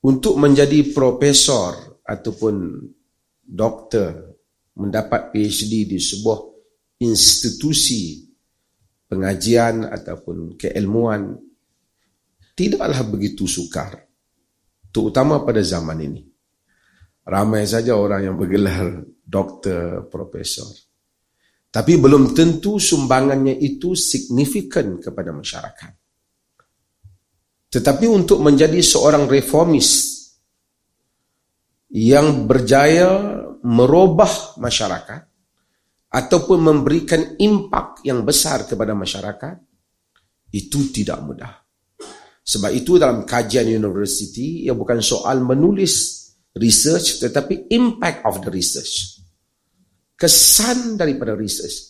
untuk menjadi profesor ataupun doktor mendapat PhD di sebuah institusi pengajian ataupun keilmuan tidaklah begitu sukar terutama pada zaman ini. Ramai saja orang yang bergelar doktor profesor. Tapi belum tentu sumbangannya itu signifikan kepada masyarakat tetapi untuk menjadi seorang reformis yang berjaya merubah masyarakat ataupun memberikan impak yang besar kepada masyarakat, itu tidak mudah. Sebab itu dalam kajian universiti, ia bukan soal menulis research tetapi impact of the research. Kesan daripada research.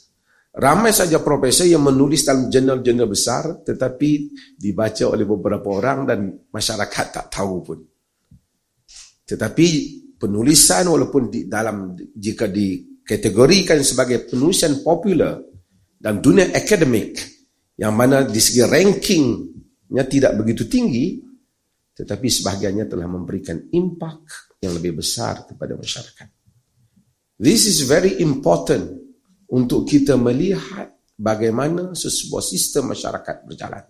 Ramai saja profesor yang menulis dalam jurnal-jurnal besar tetapi dibaca oleh beberapa orang dan masyarakat tak tahu pun. Tetapi penulisan walaupun di dalam jika dikategorikan sebagai penulisan popular dalam dunia akademik yang mana di segi rankingnya tidak begitu tinggi tetapi sebahagiannya telah memberikan impak yang lebih besar kepada masyarakat. This is very important untuk kita melihat bagaimana sebuah sistem masyarakat berjalan.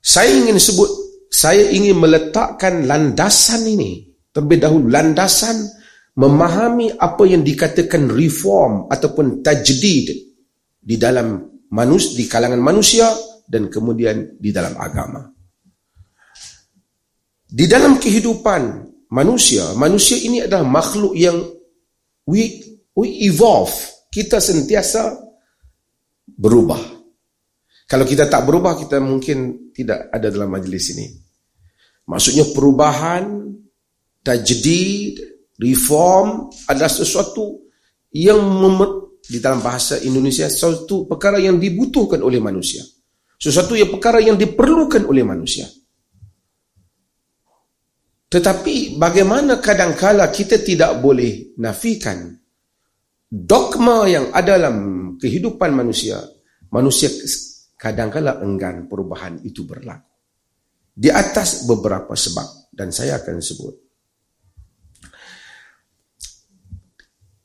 Saya ingin sebut, saya ingin meletakkan landasan ini terlebih dahulu. Landasan memahami apa yang dikatakan reform ataupun tajdid di dalam manus di kalangan manusia dan kemudian di dalam agama. Di dalam kehidupan manusia, manusia ini adalah makhluk yang we we evolve. Kita sentiasa berubah. Kalau kita tak berubah, kita mungkin tidak ada dalam majlis ini. Maksudnya perubahan, tajdid, reform adalah sesuatu yang di dalam bahasa Indonesia sesuatu perkara yang dibutuhkan oleh manusia. Sesuatu yang perkara yang diperlukan oleh manusia. Tetapi bagaimana kadangkala kita tidak boleh nafikan dogma yang ada dalam kehidupan manusia, manusia kadang-kala enggan perubahan itu berlaku. Di atas beberapa sebab dan saya akan sebut.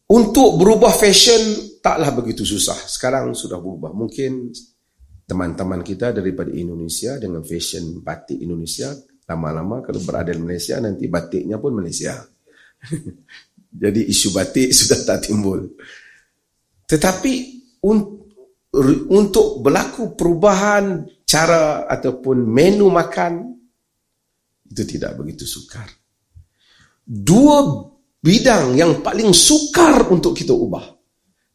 Untuk berubah fashion taklah begitu susah. Sekarang sudah berubah. Mungkin teman-teman kita daripada Indonesia dengan fashion batik Indonesia lama-lama kalau berada di Malaysia nanti batiknya pun Malaysia. Jadi isu batik sudah tak timbul. Tetapi un- untuk berlaku perubahan cara ataupun menu makan itu tidak begitu sukar. Dua bidang yang paling sukar untuk kita ubah.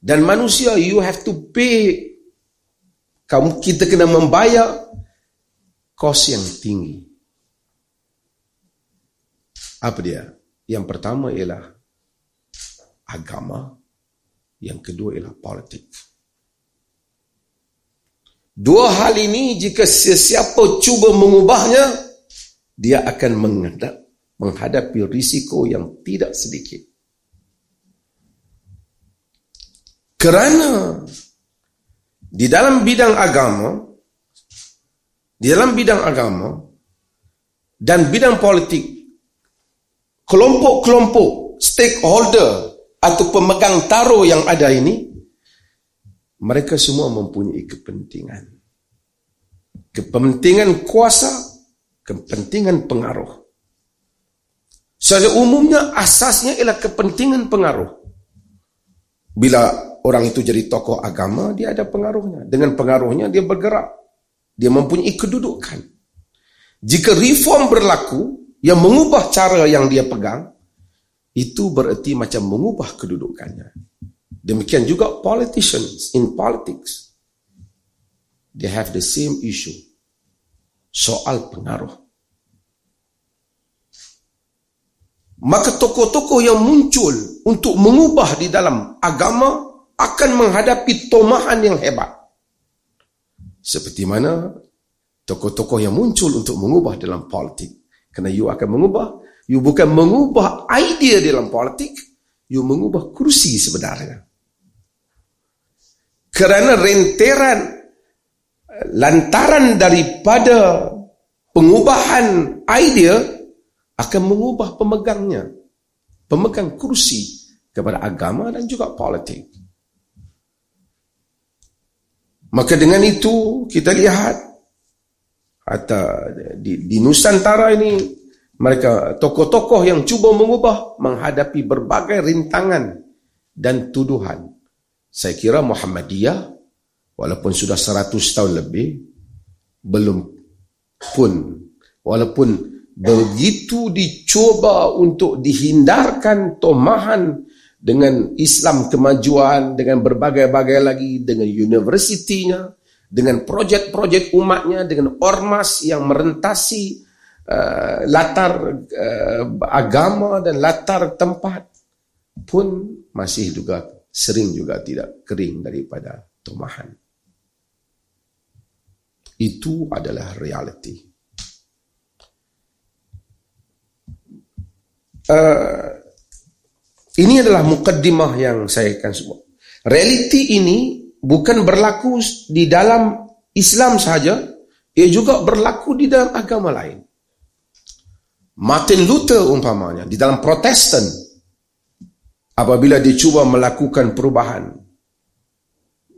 Dan manusia you have to pay kamu kita kena membayar kos yang tinggi. Apa dia? Yang pertama ialah agama, yang kedua ialah politik. Dua hal ini jika sesiapa cuba mengubahnya, dia akan menghadap, menghadapi risiko yang tidak sedikit. Kerana di dalam bidang agama, di dalam bidang agama dan bidang politik, kelompok-kelompok stakeholder atau pemegang taruh yang ada ini mereka semua mempunyai kepentingan. Kepentingan kuasa kepentingan pengaruh. Secara umumnya asasnya ialah kepentingan pengaruh. Bila orang itu jadi tokoh agama dia ada pengaruhnya. Dengan pengaruhnya dia bergerak. Dia mempunyai kedudukan. Jika reform berlaku yang mengubah cara yang dia pegang itu bererti macam mengubah kedudukannya. Demikian juga politicians in politics. They have the same issue. Soal pengaruh. Maka tokoh-tokoh yang muncul untuk mengubah di dalam agama akan menghadapi tomahan yang hebat. Seperti mana tokoh-tokoh yang muncul untuk mengubah dalam politik. Kerana you akan mengubah You bukan mengubah idea dalam politik, you mengubah kursi sebenarnya. Kerana renteran lantaran daripada pengubahan idea akan mengubah pemegangnya. Pemegang kursi kepada agama dan juga politik. Maka dengan itu kita lihat atau di, di Nusantara ini mereka tokoh-tokoh yang cuba mengubah menghadapi berbagai rintangan dan tuduhan. Saya kira Muhammadiyah walaupun sudah 100 tahun lebih belum pun walaupun begitu dicoba untuk dihindarkan tomahan dengan Islam kemajuan, dengan berbagai-bagai lagi, dengan universitinya, dengan projek-projek umatnya, dengan ormas yang merentasi uh, latar uh, agama dan latar tempat pun masih juga sering juga tidak kering daripada tomahan. Itu adalah realiti. Uh, ini adalah mukaddimah yang saya akan sebut. Realiti ini bukan berlaku di dalam Islam sahaja, ia juga berlaku di dalam agama lain. Martin Luther umpamanya, di dalam protestan, apabila dia cuba melakukan perubahan,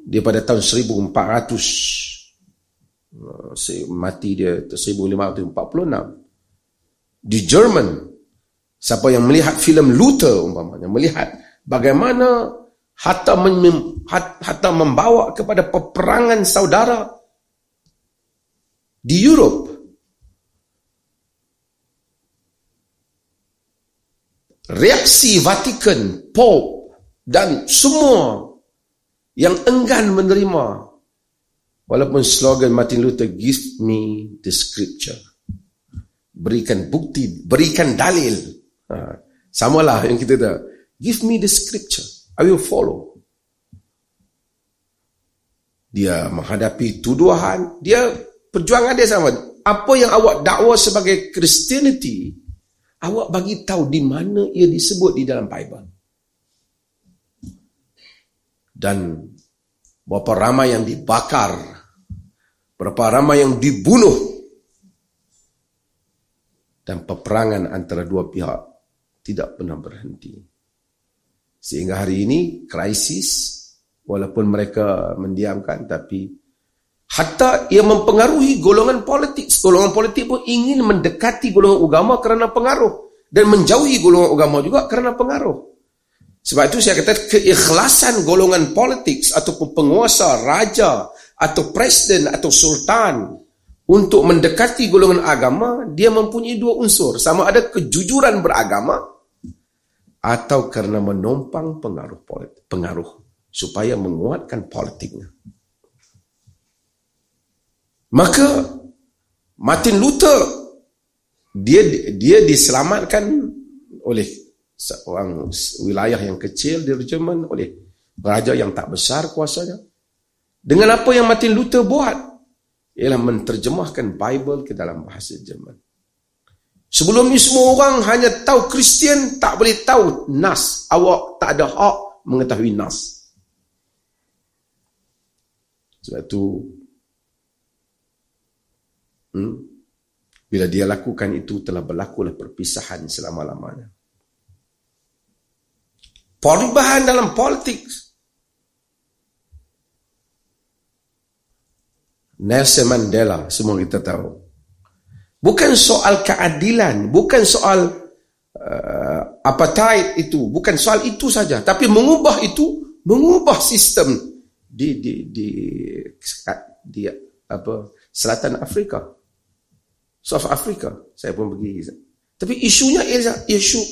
dia pada tahun 1400, mati dia 1546, di Jerman, Siapa yang melihat filem Luther umpamanya, melihat bagaimana hatta, mem, hatta membawa kepada peperangan saudara di Europe. Reaksi Vatikan, Pope dan semua yang enggan menerima walaupun slogan Martin Luther give me the scripture berikan bukti berikan dalil Ha. Sama lah yang kita dah. Give me the scripture. I will follow. Dia menghadapi tuduhan. Dia perjuangan dia sama. Apa yang awak dakwa sebagai Christianity, awak bagi tahu di mana ia disebut di dalam Bible. Dan berapa ramai yang dibakar, berapa ramai yang dibunuh, dan peperangan antara dua pihak tidak pernah berhenti. Sehingga hari ini krisis walaupun mereka mendiamkan tapi hatta ia mempengaruhi golongan politik. Golongan politik pun ingin mendekati golongan agama kerana pengaruh dan menjauhi golongan agama juga kerana pengaruh. Sebab itu saya kata keikhlasan golongan politik ataupun penguasa, raja atau presiden atau sultan untuk mendekati golongan agama, dia mempunyai dua unsur. Sama ada kejujuran beragama atau karena menumpang pengaruh politik, pengaruh supaya menguatkan politiknya. Maka Martin Luther dia dia diselamatkan oleh seorang wilayah yang kecil di Jerman oleh raja yang tak besar kuasanya. Dengan apa yang Martin Luther buat ialah menterjemahkan Bible ke dalam bahasa Jerman. Sebelum ni semua orang hanya tahu Kristian tak boleh tahu Nas. Awak tak ada hak mengetahui Nas. Sebab itu hmm, bila dia lakukan itu telah berlakulah perpisahan selama-lamanya. Perubahan dalam politik Nelson Mandela semua kita tahu Bukan soal keadilan, bukan soal uh, apartheid itu, bukan soal itu saja, tapi mengubah itu, mengubah sistem di di di di apa selatan Afrika. South Africa, saya pun pergi. Tapi isunya ialah isu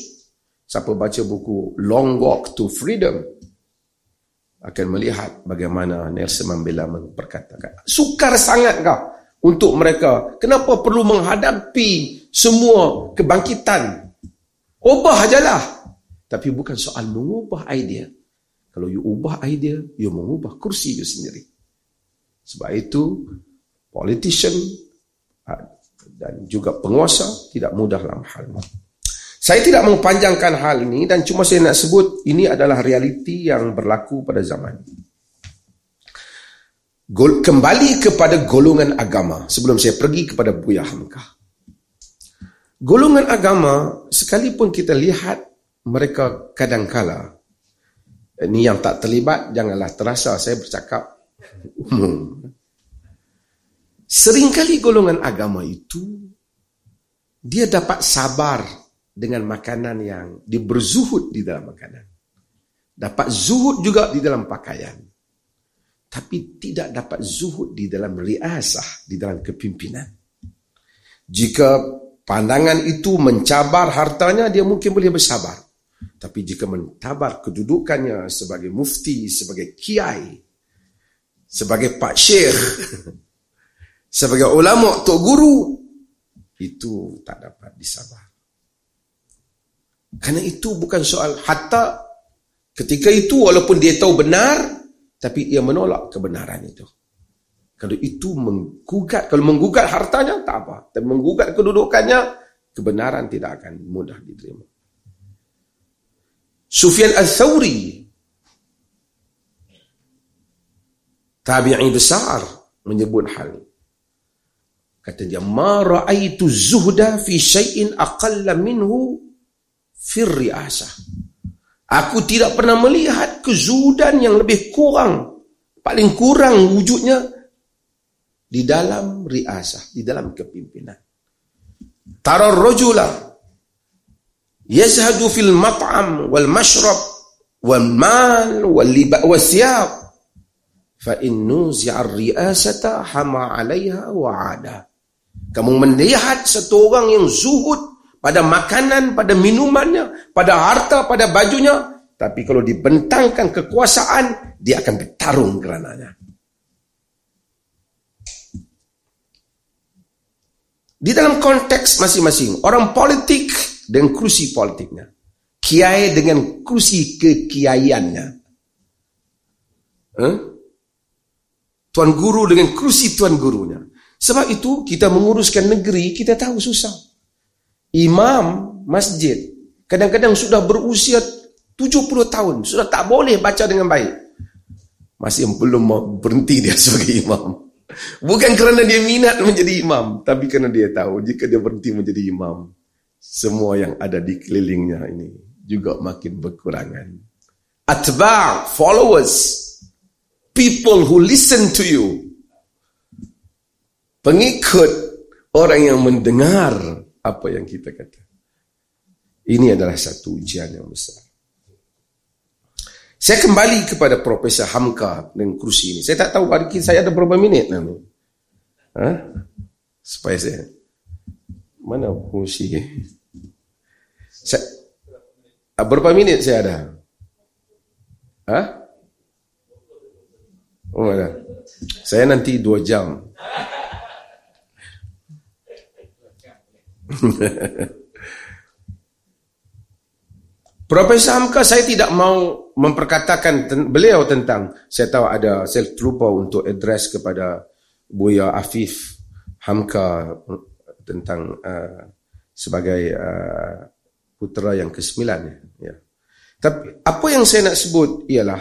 siapa baca buku Long Walk to Freedom akan melihat bagaimana Nelson Mandela memperkatakan sukar sangat kau untuk mereka. Kenapa perlu menghadapi semua kebangkitan? Ubah ajalah. Tapi bukan soal mengubah idea. Kalau you ubah idea, you mengubah kursi you sendiri. Sebab itu, politician dan juga penguasa tidak mudah dalam hal ini. Saya tidak mempanjangkan hal ini dan cuma saya nak sebut ini adalah realiti yang berlaku pada zaman ini. kembali kepada golongan agama sebelum saya pergi kepada Buya Hamka. Golongan agama sekalipun kita lihat mereka kadangkala ini yang tak terlibat janganlah terasa saya bercakap umum. Seringkali golongan agama itu dia dapat sabar dengan makanan yang dia berzuhud di dalam makanan. Dapat zuhud juga di dalam pakaian tapi tidak dapat zuhud di dalam riasah, di dalam kepimpinan. Jika pandangan itu mencabar hartanya, dia mungkin boleh bersabar. Tapi jika mentabar kedudukannya sebagai mufti, sebagai kiai, sebagai pak syekh, sebagai ulama, tok guru, itu tak dapat disabar. Karena itu bukan soal hatta ketika itu walaupun dia tahu benar, tapi ia menolak kebenaran itu. Kalau itu menggugat, kalau menggugat hartanya tak apa, tapi menggugat kedudukannya kebenaran tidak akan mudah diterima. Sufyan al-Thawri tabi'i besar menyebut hal ini. Kata dia, "Ma ra'aitu zuhda fi syai'in aqalla minhu fi ri'asah." Aku tidak pernah melihat kezudan yang lebih kurang, paling kurang wujudnya di dalam riasah, di dalam kepimpinan. Tara rajula yazhadu fil mat'am wal mashrab wal mal wal liba wal siyab fa in nuzi'a riasata hama 'alayha wa 'ada. Kamu melihat satu orang yang zuhud pada makanan, pada minumannya, pada harta, pada bajunya. Tapi kalau dibentangkan kekuasaan, dia akan bertarung kerananya. Di dalam konteks masing-masing, orang politik dengan kursi politiknya. Kiai dengan kursi kekiaiannya. Huh? Tuan guru dengan kursi tuan gurunya. Sebab itu kita menguruskan negeri, kita tahu susah. Imam masjid kadang-kadang sudah berusia 70 tahun sudah tak boleh baca dengan baik. Masih belum mau berhenti dia sebagai imam. Bukan kerana dia minat menjadi imam tapi kerana dia tahu jika dia berhenti menjadi imam semua yang ada di kelilingnya ini juga makin berkurangan. Atba' followers people who listen to you pengikut orang yang mendengar apa yang kita kata. Ini adalah satu ujian yang besar. Saya kembali kepada Profesor Hamka dengan kursi ini. Saya tak tahu hari saya ada berapa minit nanti. Ha? Supaya saya... Mana kursi? Saya, ah, berapa minit saya ada? Ha? Oh, ada. Saya nanti dua jam. Profesor Hamka saya tidak mau memperkatakan ten beliau tentang saya tahu ada saya terlupa untuk address kepada Buya Afif Hamka tentang uh, sebagai uh, putera yang kesembilan ya. Tapi apa yang saya nak sebut ialah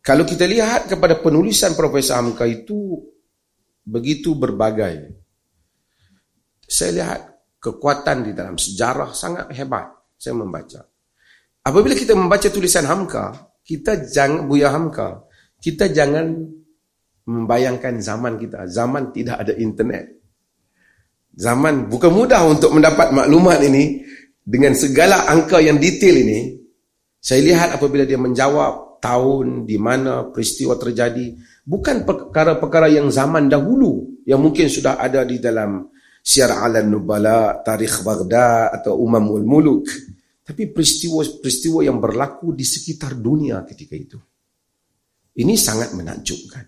kalau kita lihat kepada penulisan Profesor Hamka itu begitu berbagai. Saya lihat kekuatan di dalam sejarah sangat hebat. Saya membaca. Apabila kita membaca tulisan Hamka, kita jangan Buya Hamka, kita jangan membayangkan zaman kita. Zaman tidak ada internet. Zaman bukan mudah untuk mendapat maklumat ini dengan segala angka yang detail ini. Saya lihat apabila dia menjawab tahun di mana peristiwa terjadi, bukan perkara-perkara yang zaman dahulu yang mungkin sudah ada di dalam Syiar ala nubala, Tarikh Baghdad atau Umamul Muluk. Tapi peristiwa-peristiwa yang berlaku di sekitar dunia ketika itu. Ini sangat menakjubkan.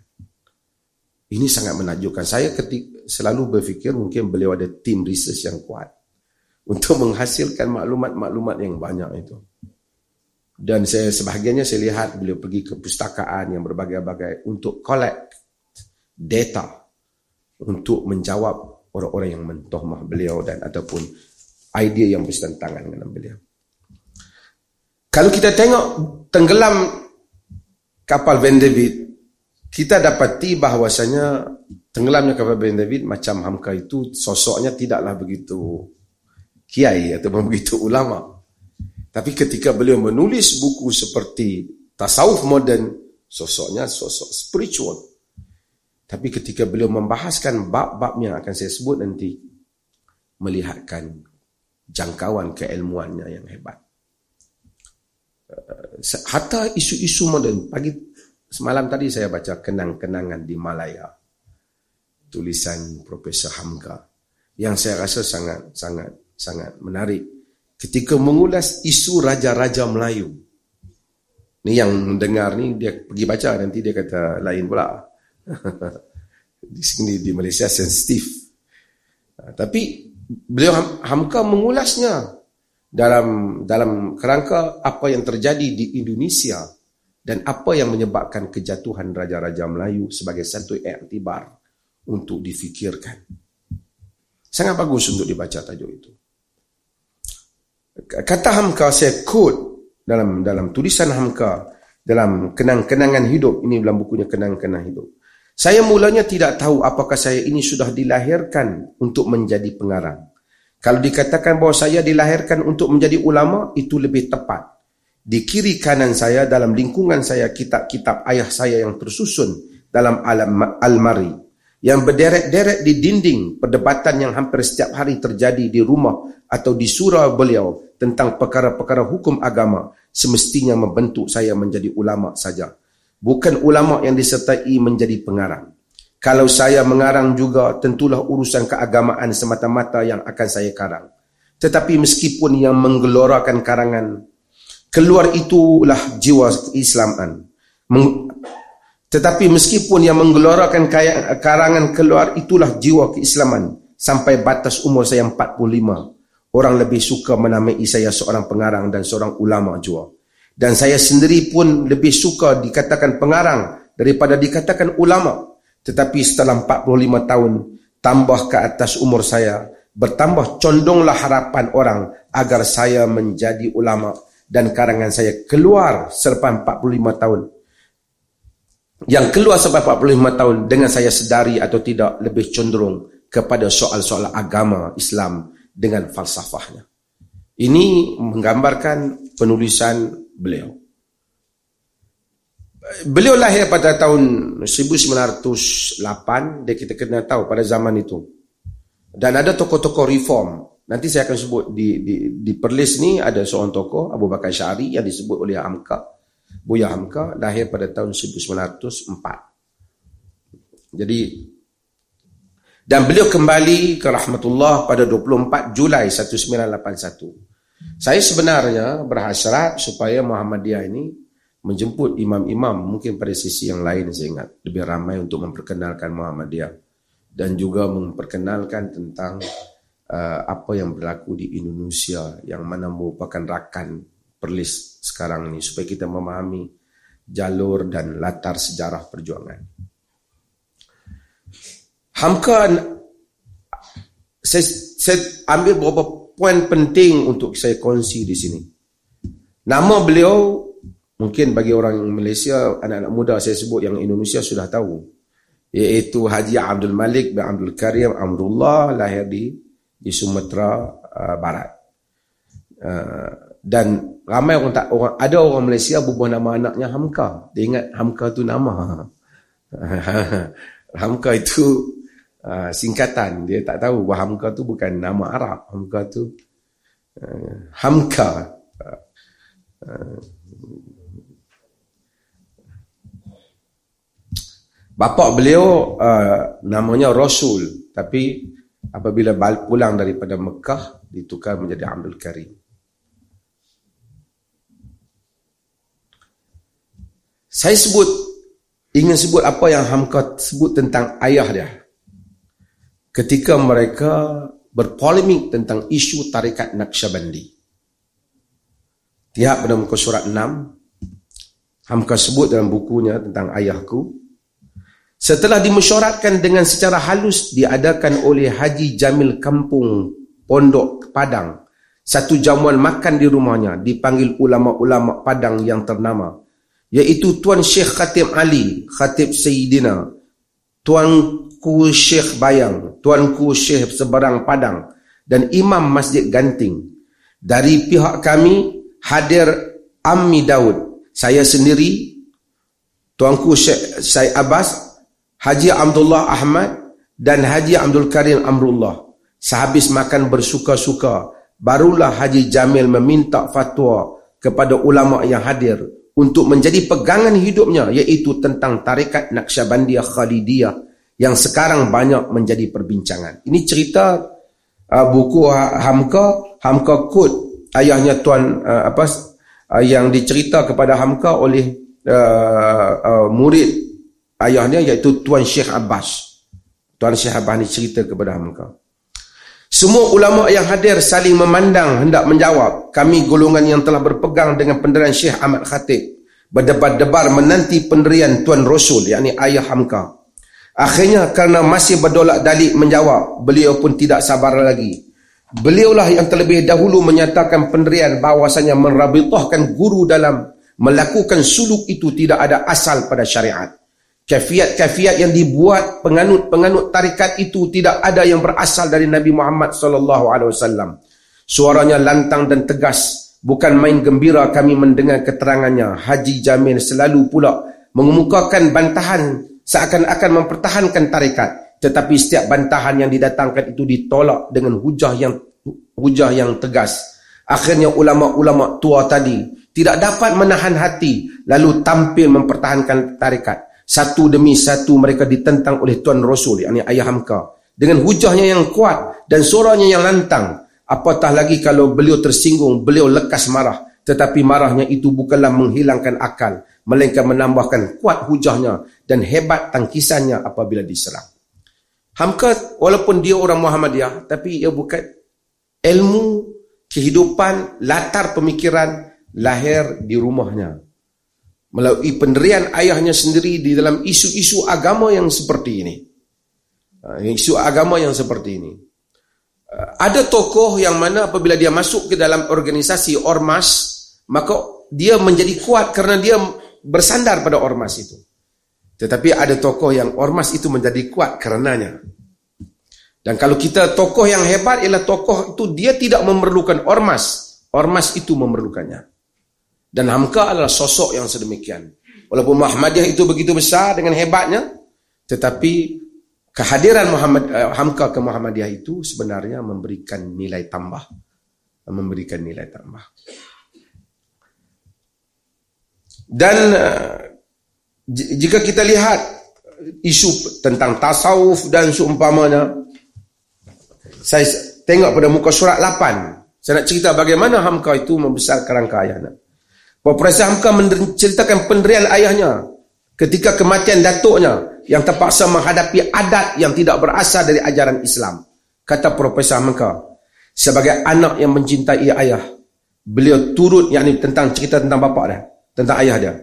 Ini sangat menakjubkan. Saya ketik, selalu berfikir mungkin beliau ada tim research yang kuat. Untuk menghasilkan maklumat-maklumat yang banyak itu. Dan saya sebahagiannya saya lihat beliau pergi ke pustakaan yang berbagai-bagai untuk collect data untuk menjawab orang-orang yang mentohmah beliau dan ataupun idea yang bersetentangan dengan beliau. Kalau kita tengok tenggelam kapal Vanderbilt kita dapati bahawasanya tenggelamnya kapal Ben David macam Hamka itu sosoknya tidaklah begitu kiai atau begitu ulama. Tapi ketika beliau menulis buku seperti tasawuf moden, sosoknya sosok spiritual. Tapi ketika beliau membahaskan bab-bab yang akan saya sebut nanti, melihatkan jangkauan keilmuannya yang hebat. Uh, hatta isu-isu moden, pagi semalam tadi saya baca kenang-kenangan di Malaya, tulisan Profesor Hamka, yang saya rasa sangat sangat sangat menarik ketika mengulas isu raja-raja Melayu. Ni yang mendengar ni dia pergi baca nanti dia kata lain pula. di sini di Malaysia sensitif. Ha, tapi beliau Hamka mengulasnya dalam dalam kerangka apa yang terjadi di Indonesia dan apa yang menyebabkan kejatuhan raja-raja Melayu sebagai satu iktibar untuk difikirkan. Sangat bagus untuk dibaca tajuk itu kata Hamka saya quote dalam dalam tulisan Hamka dalam kenang-kenangan hidup ini dalam bukunya kenang-kenangan hidup saya mulanya tidak tahu apakah saya ini sudah dilahirkan untuk menjadi pengarang. Kalau dikatakan bahawa saya dilahirkan untuk menjadi ulama itu lebih tepat. Di kiri kanan saya dalam lingkungan saya kitab-kitab ayah saya yang tersusun dalam alam almari. Yang berderet-deret di dinding perdebatan yang hampir setiap hari terjadi di rumah atau di surau beliau tentang perkara-perkara hukum agama semestinya membentuk saya menjadi ulama saja bukan ulama yang disertai menjadi pengarang kalau saya mengarang juga tentulah urusan keagamaan semata-mata yang akan saya karang tetapi meskipun yang menggelorakan karangan keluar itulah jiwa keislaman tetapi meskipun yang menggelorakan karangan keluar itulah jiwa keislaman sampai batas umur saya 45. Orang lebih suka menamai saya seorang pengarang dan seorang ulama jua. Dan saya sendiri pun lebih suka dikatakan pengarang daripada dikatakan ulama. Tetapi setelah 45 tahun tambah ke atas umur saya, bertambah condonglah harapan orang agar saya menjadi ulama dan karangan saya keluar selepas 45 tahun yang keluar sampai 45 tahun dengan saya sedari atau tidak lebih cenderung kepada soal-soal agama Islam dengan falsafahnya. Ini menggambarkan penulisan beliau. Beliau lahir pada tahun 1908, dia kita kena tahu pada zaman itu. Dan ada tokoh-tokoh reform. Nanti saya akan sebut di di di perlis ni ada seorang tokoh Abu Bakar Syari yang disebut oleh Amka. Buya Hamka lahir pada tahun 1904. Jadi dan beliau kembali ke rahmatullah pada 24 Julai 1981. Saya sebenarnya berhasrat supaya Muhammadiyah ini menjemput imam-imam mungkin pada sisi yang lain saya ingat lebih ramai untuk memperkenalkan Muhammadiyah dan juga memperkenalkan tentang uh, apa yang berlaku di Indonesia yang mana merupakan rakan perlis sekarang ini supaya kita memahami jalur dan latar sejarah perjuangan. Hamka saya, saya ambil beberapa poin penting untuk saya kongsi di sini. Nama beliau mungkin bagi orang Malaysia, anak-anak muda saya sebut yang Indonesia sudah tahu. Iaitu Haji Abdul Malik bin Abdul Karim Amrullah lahir di di Sumatera uh, Barat. Uh, dan ramai orang tak orang ada orang Malaysia berubah nama anaknya Hamka dia ingat Hamka tu nama Hamka itu uh, singkatan. Dia tak tahu bahawa Hamka tu bukan nama Arab. Hamka tu uh, Hamka. Uh, uh, Bapa beliau uh, namanya Rasul. Tapi apabila pulang daripada Mekah ditukar menjadi Abdul Karim. Saya sebut ingin sebut apa yang Hamka sebut tentang ayah dia. Ketika mereka berpolemik tentang isu tarikat Naqsyabandi. Tiap pada muka surat 6 Hamka sebut dalam bukunya tentang ayahku setelah dimesyuaratkan dengan secara halus diadakan oleh Haji Jamil Kampung Pondok Padang satu jamuan makan di rumahnya dipanggil ulama-ulama Padang yang ternama iaitu Tuan Syekh Khatib Ali, Khatib Sayyidina, Tuanku Syekh Bayang, Tuanku Syekh Seberang Padang dan Imam Masjid Ganting. Dari pihak kami hadir Ammi Daud, saya sendiri, Tuanku Syekh Syed Abbas, Haji Abdullah Ahmad dan Haji Abdul Karim Amrullah. Sehabis makan bersuka-suka, barulah Haji Jamil meminta fatwa kepada ulama yang hadir untuk menjadi pegangan hidupnya iaitu tentang tarikat Naqsyabandiyah Khalidiyah yang sekarang banyak menjadi perbincangan. Ini cerita uh, buku ha-, Hamka, Hamka Kut, ayahnya tuan uh, apa uh, yang dicerita kepada Hamka oleh uh, uh, murid ayahnya iaitu Tuan Syekh Abbas. Tuan Syekh Abbas ini cerita kepada Hamka. Semua ulama yang hadir saling memandang hendak menjawab. Kami golongan yang telah berpegang dengan penderian Syekh Ahmad Khatib berdebar-debar menanti penderian Tuan Rasul yakni Ayah Hamka. Akhirnya kerana masih berdolak dalik menjawab, beliau pun tidak sabar lagi. Beliaulah yang terlebih dahulu menyatakan penderian bahawasanya merabitahkan guru dalam melakukan suluk itu tidak ada asal pada syariat. Kafiat-kafiat yang dibuat penganut-penganut tarikat itu tidak ada yang berasal dari Nabi Muhammad sallallahu alaihi wasallam. Suaranya lantang dan tegas, bukan main gembira kami mendengar keterangannya. Haji Jamil selalu pula mengemukakan bantahan seakan-akan mempertahankan tarikat, tetapi setiap bantahan yang didatangkan itu ditolak dengan hujah yang hujah yang tegas. Akhirnya ulama-ulama tua tadi tidak dapat menahan hati lalu tampil mempertahankan tarikat satu demi satu mereka ditentang oleh Tuan Rasul yakni Ayah Hamka. Dengan hujahnya yang kuat dan suaranya yang lantang apatah lagi kalau beliau tersinggung beliau lekas marah. Tetapi marahnya itu bukanlah menghilangkan akal melainkan menambahkan kuat hujahnya dan hebat tangkisannya apabila diserang. Hamka walaupun dia orang Muhammadiyah tapi ia bukan ilmu kehidupan latar pemikiran lahir di rumahnya melalui penderian ayahnya sendiri di dalam isu-isu agama yang seperti ini. Ha, isu agama yang seperti ini. Ha, ada tokoh yang mana apabila dia masuk ke dalam organisasi ormas, maka dia menjadi kuat kerana dia bersandar pada ormas itu. Tetapi ada tokoh yang ormas itu menjadi kuat karenanya. Dan kalau kita tokoh yang hebat ialah tokoh itu dia tidak memerlukan ormas. Ormas itu memerlukannya. Dan Hamka adalah sosok yang sedemikian. Walaupun Muhammadiyah itu begitu besar dengan hebatnya, tetapi kehadiran Muhammad uh, Hamka ke Muhammadiyah itu sebenarnya memberikan nilai tambah. Memberikan nilai tambah. Dan uh, jika kita lihat isu tentang tasawuf dan seumpamanya, saya tengok pada muka surat 8. Saya nak cerita bagaimana Hamka itu membesarkan rangka ayahnya. Profesor Hamka menceritakan penderian ayahnya ketika kematian datuknya yang terpaksa menghadapi adat yang tidak berasal dari ajaran Islam. Kata Profesor Hamka, sebagai anak yang mencintai ayah, beliau turut, yakni tentang cerita tentang bapa dia, tentang ayah dia.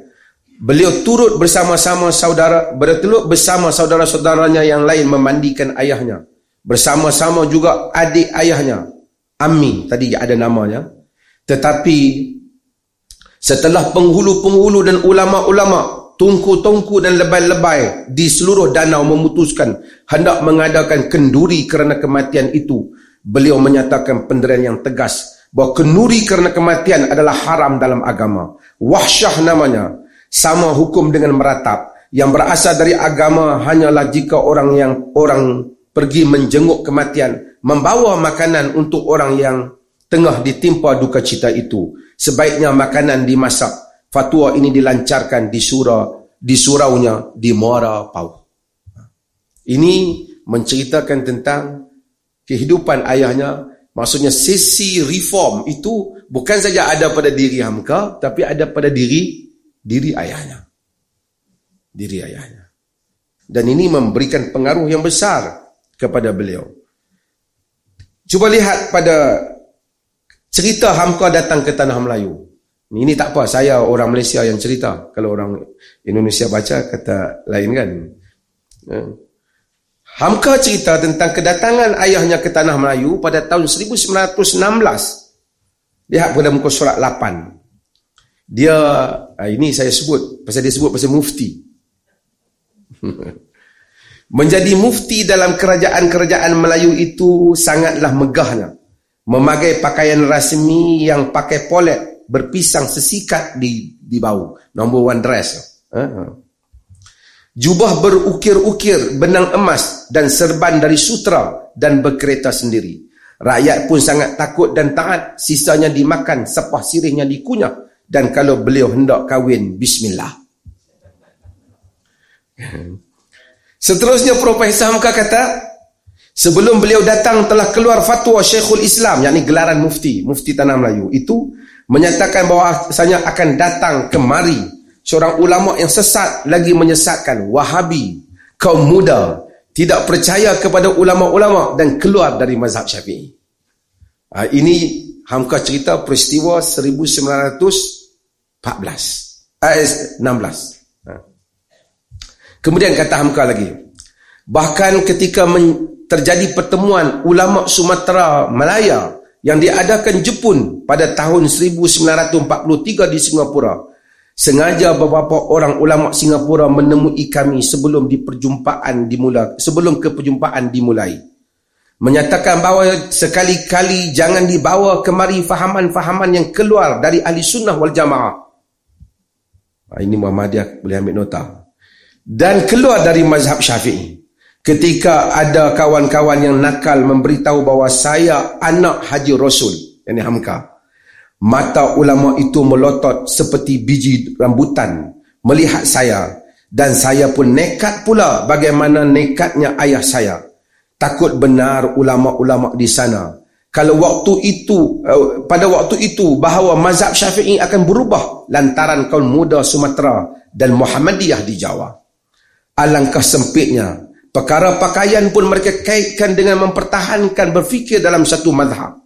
Beliau turut bersama-sama saudara, berteluk bersama saudara-saudaranya yang lain memandikan ayahnya. Bersama-sama juga adik ayahnya, Ami, tadi ada namanya. Tetapi Setelah penghulu-penghulu dan ulama-ulama, tungku-tungku dan lebay-lebay di seluruh danau memutuskan hendak mengadakan kenduri kerana kematian itu, beliau menyatakan penderian yang tegas bahawa kenduri kerana kematian adalah haram dalam agama. Wahsyah namanya, sama hukum dengan meratap. Yang berasal dari agama hanyalah jika orang yang orang pergi menjenguk kematian, membawa makanan untuk orang yang tengah ditimpa duka cita itu sebaiknya makanan dimasak. Fatwa ini dilancarkan di surau di suraunya di Muara Pau. Ini menceritakan tentang kehidupan ayahnya. Maksudnya sisi reform itu bukan saja ada pada diri Hamka, tapi ada pada diri diri ayahnya. Diri ayahnya. Dan ini memberikan pengaruh yang besar kepada beliau. Cuba lihat pada cerita hamka datang ke tanah Melayu. Ini tak apa, saya orang Malaysia yang cerita. Kalau orang Indonesia baca, kata lain kan. Ya. Hamka cerita tentang kedatangan ayahnya ke tanah Melayu pada tahun 1916. Lihat pada muka surat 8. Dia, ah, ini saya sebut pasal dia sebut pasal mufti. Menjadi mufti dalam kerajaan-kerajaan Melayu itu sangatlah megahnya. Memakai pakaian rasmi yang pakai polet berpisang sesikat di di bau. Number one dress. Uh-huh. Jubah berukir-ukir benang emas dan serban dari sutra dan berkereta sendiri. Rakyat pun sangat takut dan taat. Sisanya dimakan, sepah sirihnya dikunyah. Dan kalau beliau hendak kahwin, bismillah. Seterusnya Profesor Hamka kata, sebelum beliau datang telah keluar fatwa Syekhul Islam, yakni gelaran mufti, mufti Tanah Melayu. Itu menyatakan bahawa saya akan datang kemari seorang ulama yang sesat lagi menyesatkan Wahabi, kaum muda, tidak percaya kepada ulama-ulama dan keluar dari mazhab syafi'i. Ha, ini Hamka cerita peristiwa 1914. Eh, 16. Kemudian kata Hamka lagi, bahkan ketika terjadi pertemuan ulama Sumatera Malaya yang diadakan Jepun pada tahun 1943 di Singapura, sengaja beberapa orang ulama Singapura menemui kami sebelum di perjumpaan dimulai, sebelum ke perjumpaan dimulai. Menyatakan bahawa sekali-kali jangan dibawa kemari fahaman-fahaman yang keluar dari ahli sunnah wal jamaah. Ah, ini Muhammadiyah boleh ambil nota dan keluar dari mazhab syafi'i. Ketika ada kawan-kawan yang nakal memberitahu bahawa saya anak Haji Rasul, yang Hamka. Mata ulama itu melotot seperti biji rambutan melihat saya. Dan saya pun nekat pula bagaimana nekatnya ayah saya. Takut benar ulama-ulama di sana. Kalau waktu itu, eh, pada waktu itu bahawa mazhab syafi'i akan berubah lantaran kaum muda Sumatera dan Muhammadiyah di Jawa. Alangkah sempitnya. Perkara pakaian pun mereka kaitkan dengan mempertahankan berfikir dalam satu madhab.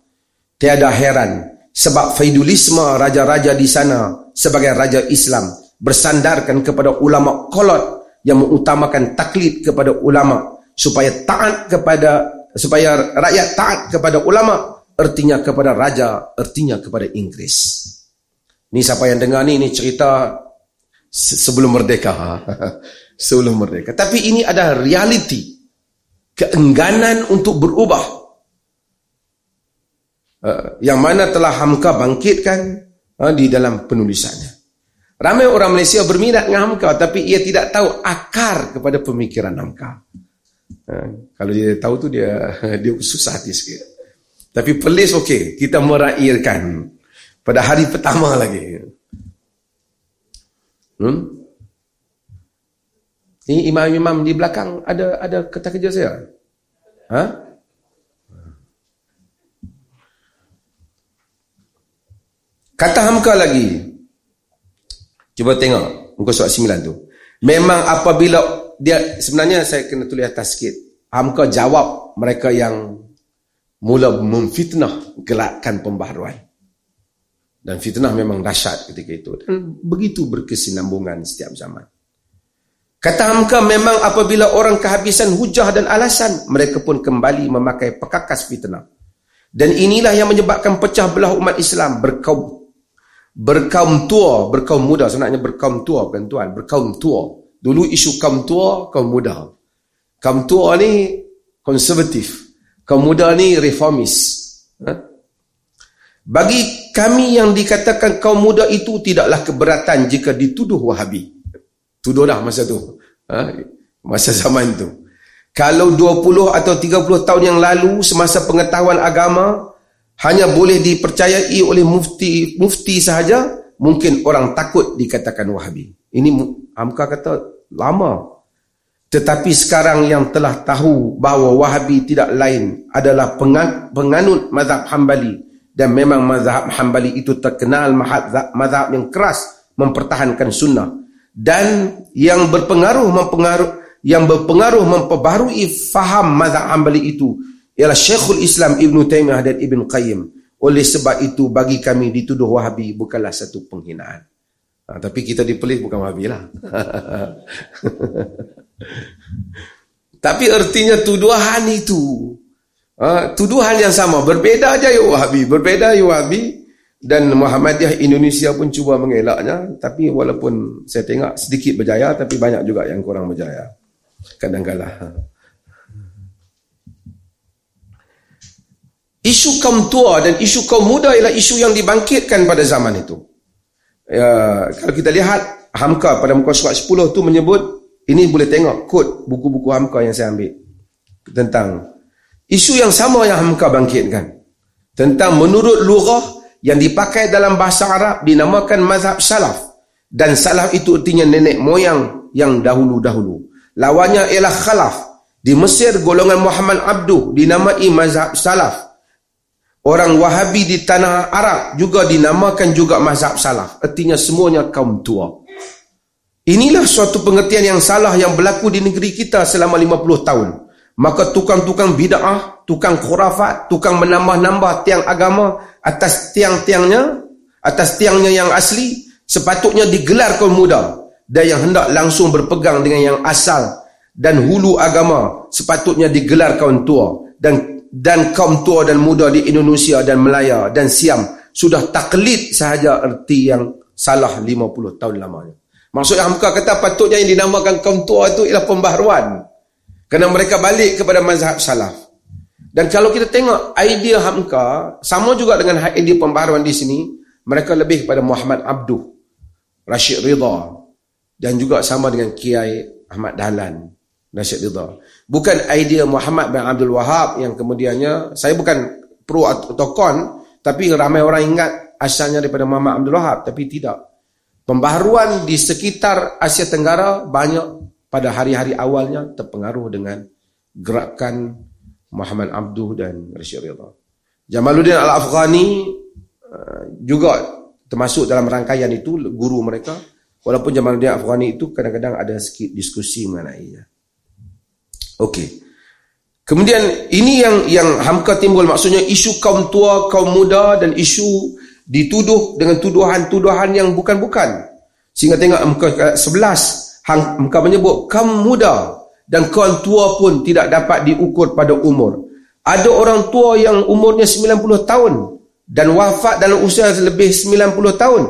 Tiada heran sebab faidulisme raja-raja di sana sebagai raja Islam bersandarkan kepada ulama kolot yang mengutamakan taklid kepada ulama supaya taat kepada supaya rakyat taat kepada ulama ertinya kepada raja ertinya kepada Inggris. Ni siapa yang dengar ni ni cerita sebelum merdeka. sebelum merdeka. Tapi ini adalah realiti. Keengganan untuk berubah. Uh, yang mana telah Hamka bangkitkan uh, di dalam penulisannya. Ramai orang Malaysia berminat dengan Hamka tapi ia tidak tahu akar kepada pemikiran Hamka. Uh, kalau dia tahu tu dia dia susah hati sikit. Tapi pelis okey, kita meraihkan pada hari pertama lagi. Hmm? Ini imam-imam di belakang ada ada kertas kerja saya. Ha? Kata Hamka lagi. Cuba tengok muka surat 9 tu. Memang apabila dia sebenarnya saya kena tulis atas sikit. Hamka jawab mereka yang mula memfitnah gelakkan pembaharuan. Dan fitnah memang dahsyat ketika itu. Dan begitu berkesinambungan setiap zaman. Kata Hamka memang apabila orang kehabisan hujah dan alasan, mereka pun kembali memakai pekakas fitnah. Dan inilah yang menyebabkan pecah belah umat Islam berkaum berkaum tua, berkaum muda. Sebenarnya berkaum tua bukan tuan, berkaum tua. Dulu isu kaum tua, kaum muda. Kaum tua ni konservatif. Kaum muda ni reformis. Ha? Bagi kami yang dikatakan kaum muda itu tidaklah keberatan jika dituduh wahabi. Tuduh dah masa tu. Ha? Masa zaman tu. Kalau 20 atau 30 tahun yang lalu semasa pengetahuan agama hanya boleh dipercayai oleh mufti mufti sahaja, mungkin orang takut dikatakan Wahabi. Ini Amka kata lama. Tetapi sekarang yang telah tahu bahawa Wahabi tidak lain adalah penganut mazhab Hambali dan memang mazhab Hambali itu terkenal mazhab yang keras mempertahankan sunnah dan yang berpengaruh mempengaruh yang berpengaruh memperbaharui faham mazhab Hambali itu ialah Syekhul Islam Ibn Taimiyah dan Ibn Qayyim. Oleh sebab itu bagi kami dituduh Wahabi bukanlah satu penghinaan. Ha, tapi kita dipelih bukan Wahabi lah. tapi artinya tuduhan itu ha, tuduhan yang sama berbeza aja ya Wahabi, berbeza ya Wahabi dan Muhammadiyah Indonesia pun cuba mengelaknya. Tapi walaupun saya tengok sedikit berjaya tapi banyak juga yang kurang berjaya. Kadang-kadang. Isu kaum tua dan isu kaum muda ialah isu yang dibangkitkan pada zaman itu. Ya, kalau kita lihat Hamka pada muka surat 10 tu menyebut ini boleh tengok kod buku-buku Hamka yang saya ambil tentang isu yang sama yang Hamka bangkitkan. Tentang menurut lurah yang dipakai dalam bahasa Arab dinamakan mazhab salaf. Dan salaf itu artinya nenek moyang yang dahulu-dahulu. Lawannya ialah khalaf. Di Mesir golongan Muhammad Abduh dinamai mazhab salaf. Orang wahabi di tanah Arab juga dinamakan juga mazhab salaf. Artinya semuanya kaum tua. Inilah suatu pengertian yang salah yang berlaku di negeri kita selama 50 tahun maka tukang-tukang bid'ah, tukang khurafat, tukang menambah-nambah tiang agama atas tiang-tiangnya, atas tiangnya yang asli, sepatutnya digelar kaum muda dan yang hendak langsung berpegang dengan yang asal dan hulu agama sepatutnya digelar kaum tua dan dan kaum tua dan muda di Indonesia dan Melaya dan Siam sudah taklid sahaja erti yang salah 50 tahun lamanya. Maksudnya Hamka kata patutnya yang dinamakan kaum tua itu ialah pembaharuan. Kerana mereka balik kepada mazhab salaf. Dan kalau kita tengok idea Hamka, sama juga dengan idea pembaharuan di sini, mereka lebih kepada Muhammad Abduh, Rashid Ridha, dan juga sama dengan Kiai Ahmad Dahlan, Rashid Ridha. Bukan idea Muhammad bin Abdul Wahab yang kemudiannya, saya bukan pro atau kon, tapi ramai orang ingat asalnya daripada Muhammad Abdul Wahab, tapi tidak. Pembaharuan di sekitar Asia Tenggara banyak pada hari-hari awalnya terpengaruh dengan gerakan Muhammad Abduh dan Rashid Ridha. Jamaluddin Al-Afghani uh, juga termasuk dalam rangkaian itu guru mereka walaupun Jamaluddin Al-Afghani itu kadang-kadang ada sedikit diskusi mengenainya. Okey. Kemudian ini yang yang hamka timbul maksudnya isu kaum tua, kaum muda dan isu dituduh dengan tuduhan-tuduhan yang bukan-bukan. Sehingga tengok muka 11 Hang, engkau menyebut kaum muda dan kaum tua pun tidak dapat diukur pada umur. Ada orang tua yang umurnya 90 tahun dan wafat dalam usia lebih 90 tahun.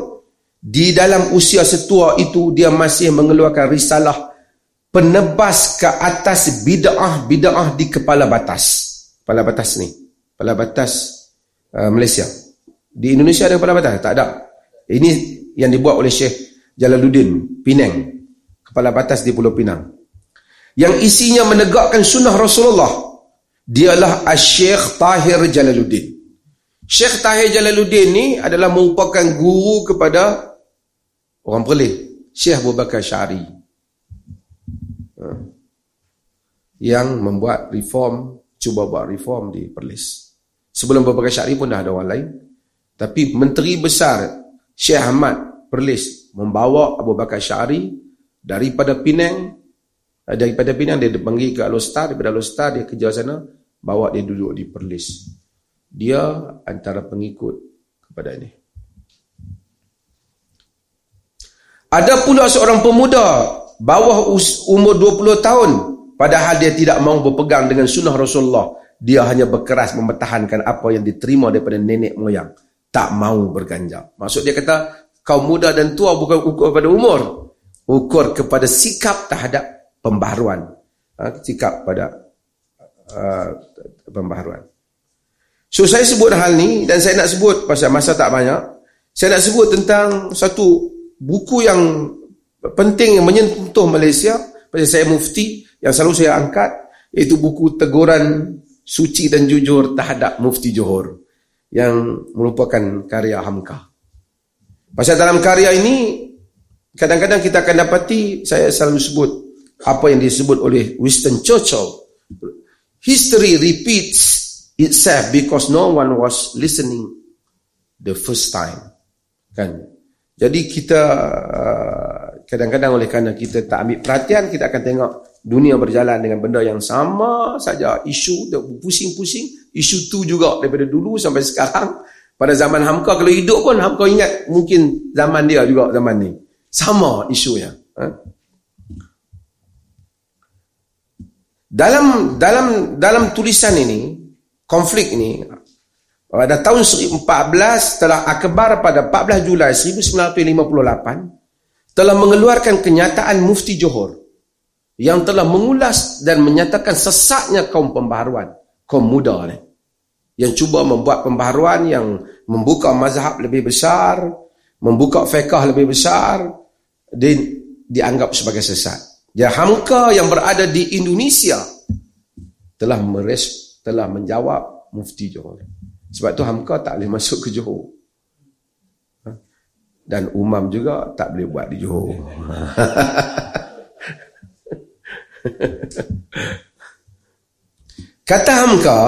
Di dalam usia setua itu dia masih mengeluarkan risalah penebas ke atas bid'ah-bid'ah di kepala batas. Kepala batas ni. Kepala batas uh, Malaysia. Di Indonesia ada kepala batas? Tak ada. Ini yang dibuat oleh Syekh Jalaluddin Penang kepala batas di Pulau Pinang. Yang isinya menegakkan sunnah Rasulullah dialah Syekh Tahir Jalaluddin. Syekh Tahir Jalaluddin ni adalah merupakan guru kepada orang perlih Syekh Abu Bakar Syari. Ha. yang membuat reform cuba buat reform di Perlis. Sebelum Abu Bakar Syari pun dah ada orang lain. Tapi Menteri Besar Syekh Ahmad Perlis membawa Abu Bakar Syari daripada Penang eh, daripada Penang dia dipanggil ke Alostar daripada Alostar dia kerja sana bawa dia duduk di Perlis. Dia antara pengikut kepada ini. Ada pula seorang pemuda bawah umur 20 tahun padahal dia tidak mahu berpegang dengan sunnah Rasulullah. Dia hanya berkeras mempertahankan apa yang diterima daripada nenek moyang. Tak mahu berganjak maksud dia kata kaum muda dan tua bukan ukur pada umur ukur kepada sikap terhadap pembaharuan. Ha, sikap pada uh, pembaharuan. So saya sebut hal ni dan saya nak sebut pasal masa tak banyak saya nak sebut tentang satu buku yang penting yang menyentuh Malaysia pasal saya mufti yang selalu saya angkat iaitu buku teguran suci dan jujur terhadap mufti Johor yang merupakan karya Hamka pasal dalam karya ini Kadang-kadang kita akan dapati, saya selalu sebut apa yang disebut oleh Winston Churchill. History repeats itself because no one was listening the first time. Kan? Jadi kita uh, kadang-kadang oleh kerana kita tak ambil perhatian, kita akan tengok dunia berjalan dengan benda yang sama saja. Isu pusing-pusing, isu tu juga daripada dulu sampai sekarang. Pada zaman Hamka, kalau hidup pun Hamka ingat mungkin zaman dia juga zaman ni. Sama isunya. Ha? Dalam dalam dalam tulisan ini, konflik ini, pada tahun 14 telah akbar pada 14 Julai 1958 telah mengeluarkan kenyataan Mufti Johor yang telah mengulas dan menyatakan sesatnya kaum pembaharuan, kaum muda ni. Yang cuba membuat pembaharuan yang membuka mazhab lebih besar, membuka fiqah lebih besar, di, dianggap sebagai sesat. Ya Hamka yang berada di Indonesia telah meres, telah menjawab Mufti Johor. Sebab tu Hamka tak boleh masuk ke Johor. Ha? Dan Umam juga tak boleh buat di Johor. Kata Hamka,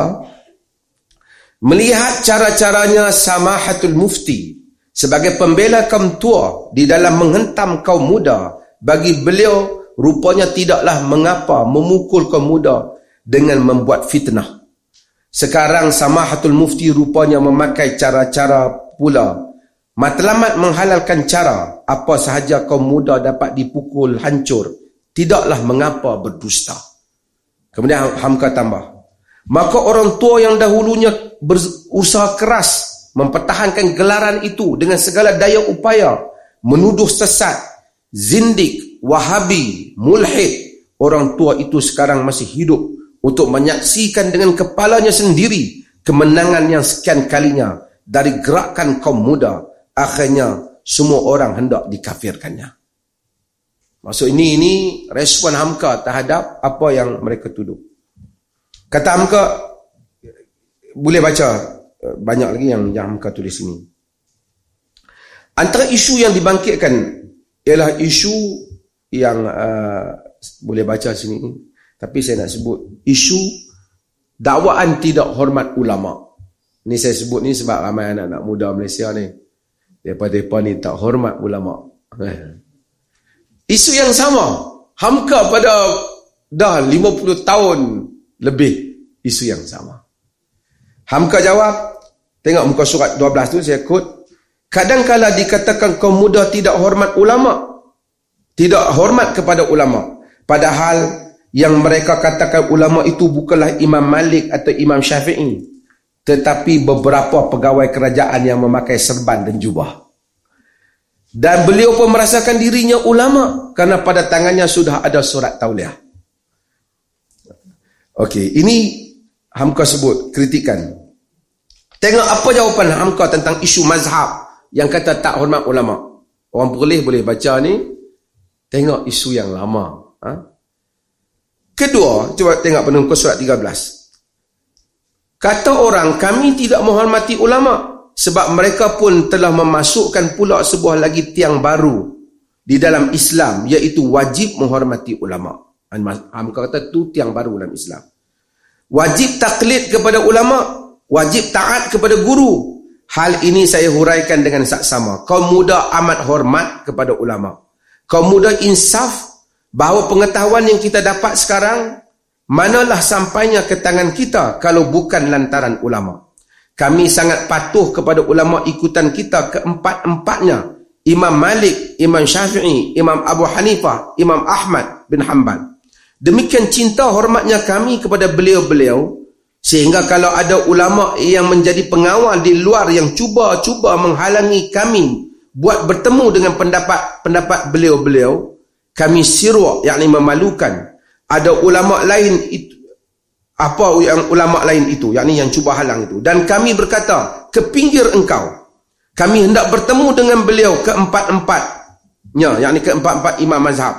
melihat cara-caranya Samahatul Mufti sebagai pembela kaum tua di dalam menghentam kaum muda, bagi beliau rupanya tidaklah mengapa memukul kaum muda dengan membuat fitnah. Sekarang Samahatul Mufti rupanya memakai cara-cara pula. Matlamat menghalalkan cara apa sahaja kaum muda dapat dipukul hancur. Tidaklah mengapa berdusta. Kemudian Hamka tambah. Maka orang tua yang dahulunya berusaha keras mempertahankan gelaran itu dengan segala daya upaya menuduh sesat, zindik, wahabi, mulhid. Orang tua itu sekarang masih hidup untuk menyaksikan dengan kepalanya sendiri kemenangan yang sekian kalinya dari gerakan kaum muda. Akhirnya semua orang hendak dikafirkannya. Maksud ini ini respon Hamka terhadap apa yang mereka tuduh. Kata Hamka boleh baca banyak lagi yang, yang Hamka tulis ini antara isu yang dibangkitkan ialah isu yang uh, boleh baca sini tapi saya nak sebut isu dakwaan tidak hormat ulama. Ni saya sebut ni sebab ramai anak-anak muda Malaysia ni. Depa-depa ni tak hormat ulama. Eh. Isu yang sama. Hamka pada dah 50 tahun lebih isu yang sama. Hamka jawab, tengok muka surat 12 tu saya kut. Kadangkala dikatakan kaum muda tidak hormat ulama. Tidak hormat kepada ulama. Padahal yang mereka katakan ulama itu bukanlah Imam Malik atau Imam Syafi'i tetapi beberapa pegawai kerajaan yang memakai serban dan jubah dan beliau pun merasakan dirinya ulama kerana pada tangannya sudah ada surat tauliah Okey, ini Hamka sebut kritikan tengok apa jawapan Hamka tentang isu mazhab yang kata tak hormat ulama orang boleh boleh baca ni tengok isu yang lama ha? Kedua, cuba tengok penunggu surat 13. Kata orang, kami tidak menghormati ulama sebab mereka pun telah memasukkan pula sebuah lagi tiang baru di dalam Islam iaitu wajib menghormati ulama. Hamka kata tu tiang baru dalam Islam. Wajib taklid kepada ulama, wajib taat kepada guru. Hal ini saya huraikan dengan saksama. Kaum muda amat hormat kepada ulama. Kaum muda insaf bahawa pengetahuan yang kita dapat sekarang manalah sampainya ke tangan kita kalau bukan lantaran ulama. Kami sangat patuh kepada ulama ikutan kita keempat-empatnya. Imam Malik, Imam Syafi'i, Imam Abu Hanifah, Imam Ahmad bin Hanbal. Demikian cinta hormatnya kami kepada beliau-beliau sehingga kalau ada ulama yang menjadi pengawal di luar yang cuba-cuba menghalangi kami buat bertemu dengan pendapat-pendapat beliau-beliau kami sirwa yakni memalukan. Ada ulama lain itu apa yang ulama lain itu yakni yang cuba halang itu. Dan kami berkata ke pinggir engkau. Kami hendak bertemu dengan beliau keempat-empatnya yakni keempat-empat imam mazhab.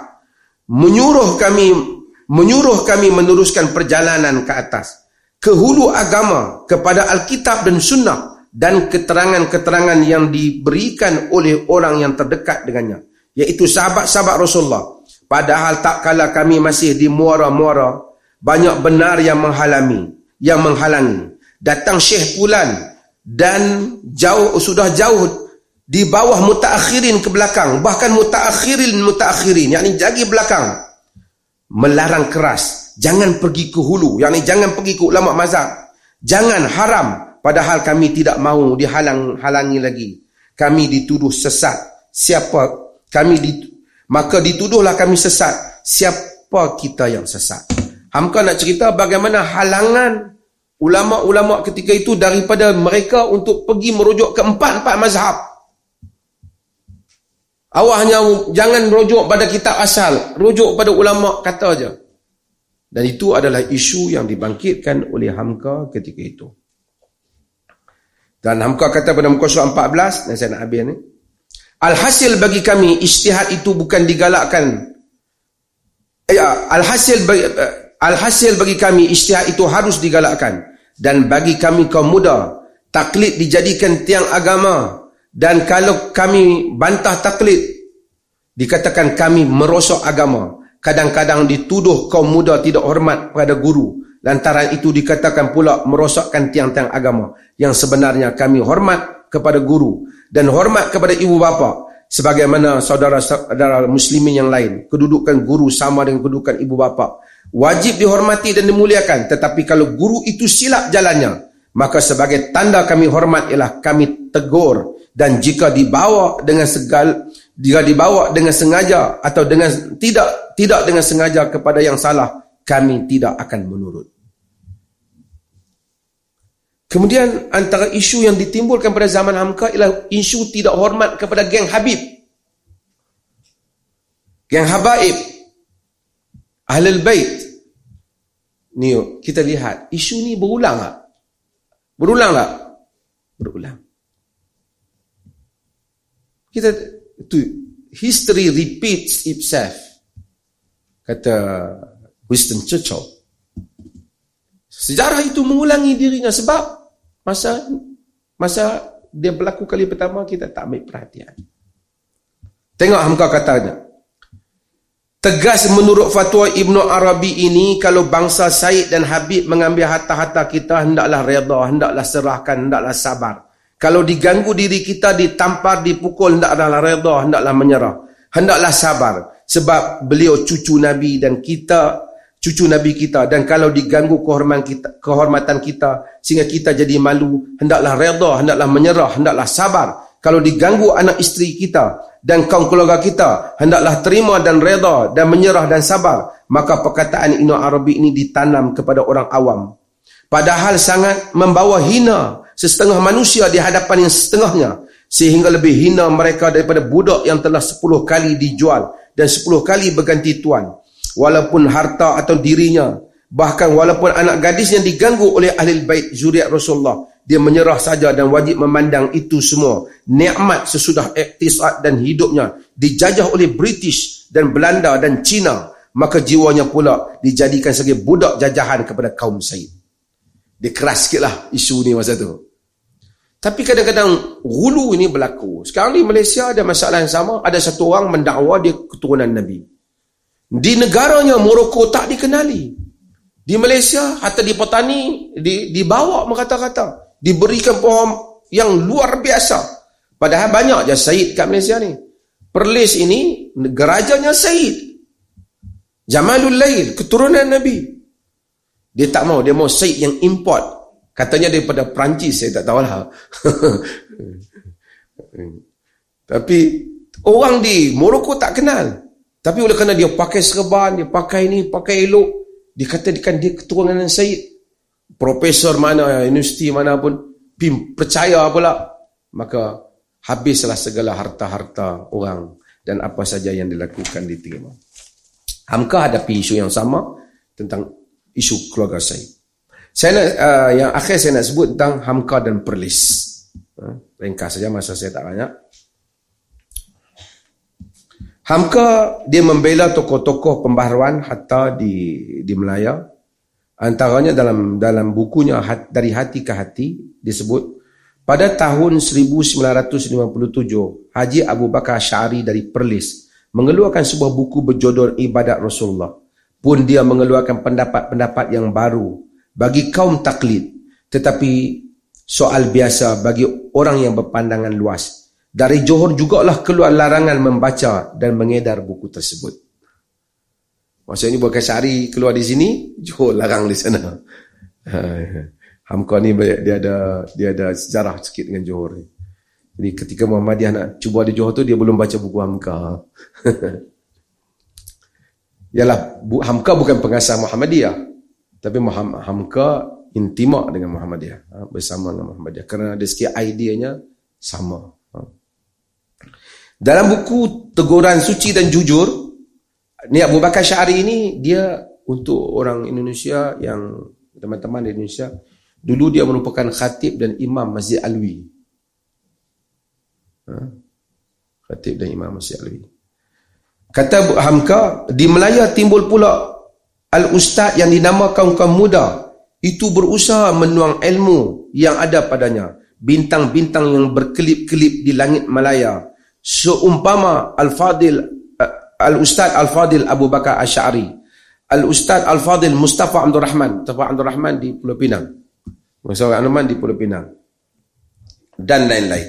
Menyuruh kami menyuruh kami meneruskan perjalanan ke atas ke hulu agama kepada alkitab dan sunnah dan keterangan-keterangan yang diberikan oleh orang yang terdekat dengannya iaitu sahabat-sahabat Rasulullah. Padahal tak kala kami masih di muara-muara, banyak benar yang menghalangi, yang menghalangi. Datang Syekh Pulan dan jauh sudah jauh di bawah mutaakhirin ke belakang, bahkan mutaakhirin mutaakhirin, yakni jagi belakang. Melarang keras, jangan pergi ke hulu, yakni jangan pergi ke ulama mazhab. Jangan haram, padahal kami tidak mahu dihalang-halangi lagi. Kami dituduh sesat. Siapa kami dit, maka dituduhlah kami sesat siapa kita yang sesat Hamka nak cerita bagaimana halangan ulama-ulama ketika itu daripada mereka untuk pergi merujuk ke empat-empat mazhab. Awak hanya jangan rujuk pada kitab asal, rujuk pada ulama kata aja. Dan itu adalah isu yang dibangkitkan oleh Hamka ketika itu. Dan Hamka kata pada muka surat 14, dan saya nak habis ni. Alhasil bagi kami, istihad itu bukan digalakkan. Ya, alhasil bagi, alhasil bagi kami, istihad itu harus digalakkan. Dan bagi kami kaum muda, taklid dijadikan tiang agama. Dan kalau kami bantah taklid, dikatakan kami merosok agama. Kadang-kadang dituduh kaum muda tidak hormat pada guru. Lantaran itu dikatakan pula merosakkan tiang-tiang agama. Yang sebenarnya kami hormat kepada guru. Dan hormat kepada ibu bapa. Sebagaimana saudara-saudara muslimin yang lain. Kedudukan guru sama dengan kedudukan ibu bapa. Wajib dihormati dan dimuliakan. Tetapi kalau guru itu silap jalannya. Maka sebagai tanda kami hormat ialah kami tegur dan jika dibawa dengan segal jika dibawa dengan sengaja atau dengan tidak tidak dengan sengaja kepada yang salah kami tidak akan menurut. Kemudian antara isu yang ditimbulkan pada zaman Hamka ialah isu tidak hormat kepada geng Habib. Geng Habaib Ahlul Bait. Ni kita lihat isu ni berulang tak? Berulang tak? Berulang kita itu history repeats itself. Kata Winston Churchill. Sejarah itu mengulangi dirinya sebab masa masa dia berlaku kali pertama kita tak ambil perhatian. Tengok Hamka katanya. Tegas menurut fatwa Ibnu Arabi ini kalau bangsa Said dan Habib mengambil harta-harta kita hendaklah redha hendaklah serahkan hendaklah sabar kalau diganggu diri kita, ditampar, dipukul, hendaklah reda, hendaklah menyerah. Hendaklah sabar. Sebab beliau cucu Nabi dan kita, cucu Nabi kita. Dan kalau diganggu kehormatan kita, kehormatan kita sehingga kita jadi malu, hendaklah reda, hendaklah menyerah, hendaklah sabar. Kalau diganggu anak isteri kita dan kaum keluarga kita, hendaklah terima dan reda dan menyerah dan sabar. Maka perkataan Ibn Arabi ini ditanam kepada orang awam. Padahal sangat membawa hina sesetengah manusia di hadapan yang setengahnya sehingga lebih hina mereka daripada budak yang telah sepuluh kali dijual dan sepuluh kali berganti tuan. Walaupun harta atau dirinya bahkan walaupun anak gadis yang diganggu oleh ahli bait zuriat Rasulullah dia menyerah saja dan wajib memandang itu semua. Nikmat sesudah iktisad dan hidupnya dijajah oleh British dan Belanda dan Cina maka jiwanya pula dijadikan sebagai budak jajahan kepada kaum Said. Dia keras sikit lah isu ni masa tu. Tapi kadang-kadang gulu ini berlaku. Sekarang di Malaysia ada masalah yang sama. Ada satu orang mendakwa dia keturunan Nabi. Di negaranya Morocco tak dikenali. Di Malaysia, hatta di petani, di, dibawa kata-kata. Diberikan pohon yang luar biasa. Padahal banyak je Syed kat Malaysia ni. Perlis ini, gerajanya Syed. Jamalul Lail, keturunan Nabi. Dia tak mau, dia mau Syed yang import. Katanya daripada Perancis, saya tak tahu lah. Tapi orang di Morocco tak kenal. Tapi oleh kerana dia pakai serban, dia pakai ni, pakai elok, dikatakan dia keturunan Syed. Profesor mana, universiti mana pun, percaya pula. Maka habislah segala harta-harta orang dan apa saja yang dilakukan diterima. Hamka hadapi isu yang sama tentang isu keluarga saya. Saya nak, uh, yang akhir saya nak sebut tentang Hamka dan Perlis. Uh, ringkas saja masa saya tak banyak. Hamka dia membela tokoh-tokoh pembaharuan hatta di di Melaya. Antaranya dalam dalam bukunya hat, dari hati ke hati disebut pada tahun 1957 Haji Abu Bakar Syari dari Perlis mengeluarkan sebuah buku berjudul Ibadat Rasulullah pun dia mengeluarkan pendapat-pendapat yang baru bagi kaum taklid tetapi soal biasa bagi orang yang berpandangan luas. Dari Johor jugalah keluar larangan membaca dan mengedar buku tersebut. Maksudnya bukan sehari keluar di sini Johor larang di sana. Hamka ni dia ada dia ada sejarah sikit dengan Johor ni. Jadi ketika Muhammadiyah nak cuba di Johor tu dia belum baca buku Hamka. Yalah Hamka bukan pengasas Muhammadiyah tapi Hamka intimak dengan Muhammadiyah ha, bersama dengan Muhammadiyah kerana dari segi ideanya sama ha. dalam buku teguran suci dan jujur ni Abu Bakar Syari ini dia untuk orang Indonesia yang teman-teman di Indonesia dulu dia merupakan khatib dan imam Masjid Alwi ha. khatib dan imam Masjid Alwi kata Hamka di Melaya timbul pula Al-Ustaz yang dinamakan kaum muda itu berusaha menuang ilmu yang ada padanya. Bintang-bintang yang berkelip-kelip di langit Malaya. Seumpama Al-Fadil eh, Al-Ustaz Al-Fadil Abu Bakar Asy'ari Al-Ustaz Al-Fadil Mustafa Abdul Rahman. Mustafa Abdul Rahman di Pulau Pinang. Mustafa Abdul Rahman di Pulau Pinang. Dan lain-lain.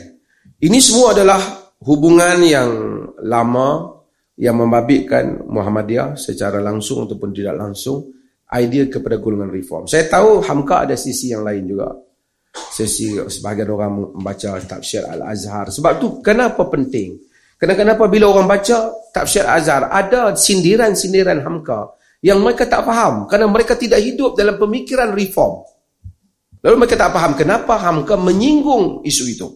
Ini semua adalah hubungan yang lama yang membabitkan Muhammadiyah secara langsung ataupun tidak langsung idea kepada golongan reform. Saya tahu Hamka ada sisi yang lain juga. Sisi sebahagian orang membaca tafsir Al-Azhar. Sebab tu kenapa penting? Kenapa kenapa bila orang baca tafsir Al-Azhar ada sindiran-sindiran Hamka yang mereka tak faham kerana mereka tidak hidup dalam pemikiran reform. Lalu mereka tak faham kenapa Hamka menyinggung isu itu.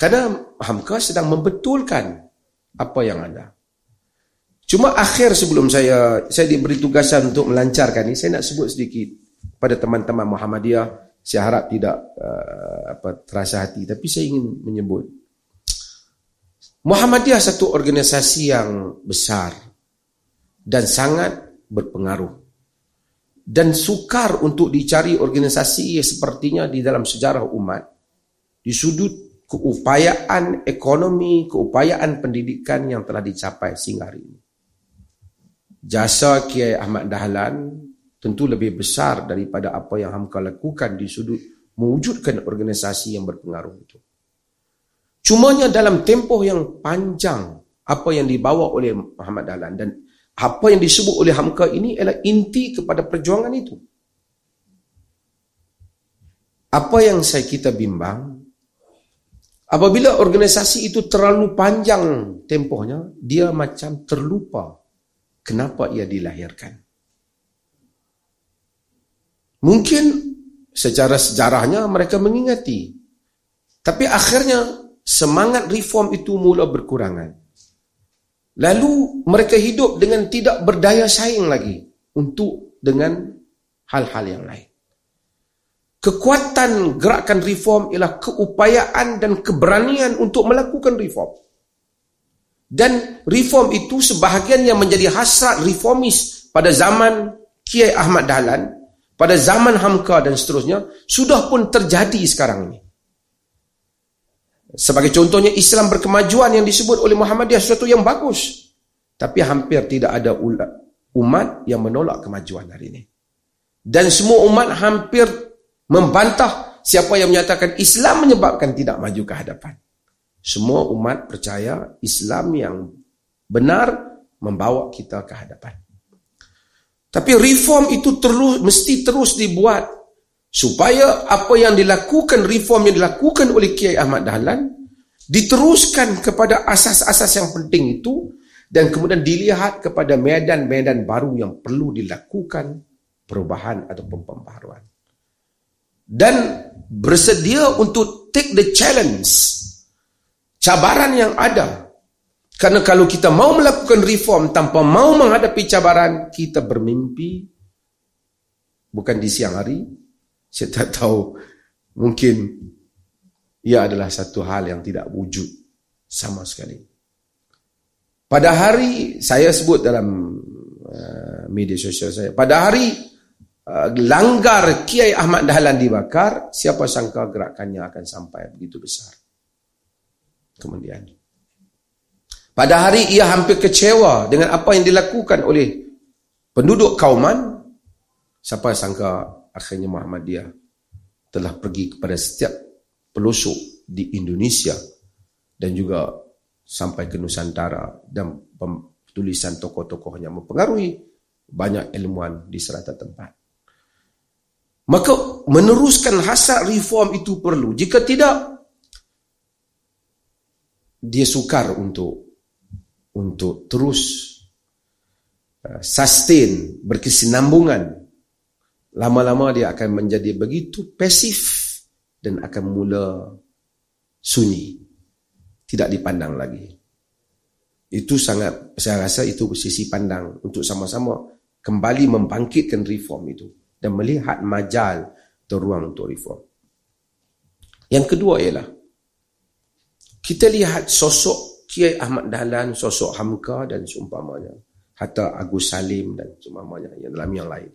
Kerana Hamka sedang membetulkan apa yang ada. Cuma akhir sebelum saya saya diberi tugasan untuk melancarkan ini, saya nak sebut sedikit pada teman-teman Muhammadiyah. Saya harap tidak uh, apa terasa hati, tapi saya ingin menyebut Muhammadiyah satu organisasi yang besar dan sangat berpengaruh dan sukar untuk dicari organisasi sepertinya di dalam sejarah umat di sudut keupayaan ekonomi, keupayaan pendidikan yang telah dicapai sehingga hari ini. Jasa Kiai Ahmad Dahlan tentu lebih besar daripada apa yang Hamka lakukan di sudut mewujudkan organisasi yang berpengaruh itu. Cumanya dalam tempoh yang panjang apa yang dibawa oleh Muhammad Dahlan dan apa yang disebut oleh Hamka ini adalah inti kepada perjuangan itu. Apa yang saya kita bimbang Apabila organisasi itu terlalu panjang tempohnya, dia macam terlupa kenapa ia dilahirkan. Mungkin secara sejarahnya mereka mengingati. Tapi akhirnya semangat reform itu mula berkurangan. Lalu mereka hidup dengan tidak berdaya saing lagi untuk dengan hal-hal yang lain. Kekuatan gerakan reform ialah keupayaan dan keberanian untuk melakukan reform. Dan reform itu sebahagian yang menjadi hasrat reformis pada zaman Kiai Ahmad Dahlan, pada zaman Hamka dan seterusnya, sudah pun terjadi sekarang ini. Sebagai contohnya Islam berkemajuan yang disebut oleh Muhammadiyah sesuatu yang bagus. Tapi hampir tidak ada umat yang menolak kemajuan hari ini. Dan semua umat hampir membantah siapa yang menyatakan Islam menyebabkan tidak maju ke hadapan. Semua umat percaya Islam yang benar membawa kita ke hadapan. Tapi reform itu terus mesti terus dibuat supaya apa yang dilakukan reform yang dilakukan oleh Kiai Ahmad Dahlan diteruskan kepada asas-asas yang penting itu dan kemudian dilihat kepada medan-medan baru yang perlu dilakukan perubahan atau pembaharuan dan bersedia untuk take the challenge cabaran yang ada. Karena kalau kita mau melakukan reform tanpa mau menghadapi cabaran kita bermimpi bukan di siang hari saya tak tahu mungkin ia adalah satu hal yang tidak wujud sama sekali. Pada hari saya sebut dalam uh, media sosial saya pada hari Uh, langgar Kiai Ahmad Dahlan dibakar, siapa sangka gerakannya akan sampai begitu besar. Kemudian. Pada hari ia hampir kecewa dengan apa yang dilakukan oleh penduduk kauman, siapa sangka akhirnya Muhammadiyah telah pergi kepada setiap pelosok di Indonesia dan juga sampai ke Nusantara dan tulisan tokoh-tokohnya mempengaruhi banyak ilmuwan di serata tempat. Maka meneruskan hasrat reform itu perlu. Jika tidak, dia sukar untuk untuk terus uh, sustain berkesinambungan lama-lama dia akan menjadi begitu pasif dan akan mula sunyi. Tidak dipandang lagi. Itu sangat, saya rasa itu sisi pandang untuk sama-sama kembali membangkitkan reform itu dan melihat majal atau ruang untuk reform. Yang kedua ialah, kita lihat sosok Kiai Ahmad Dahlan, sosok Hamka dan seumpamanya. Hatta Agus Salim dan seumpamanya yang dalam yang lain.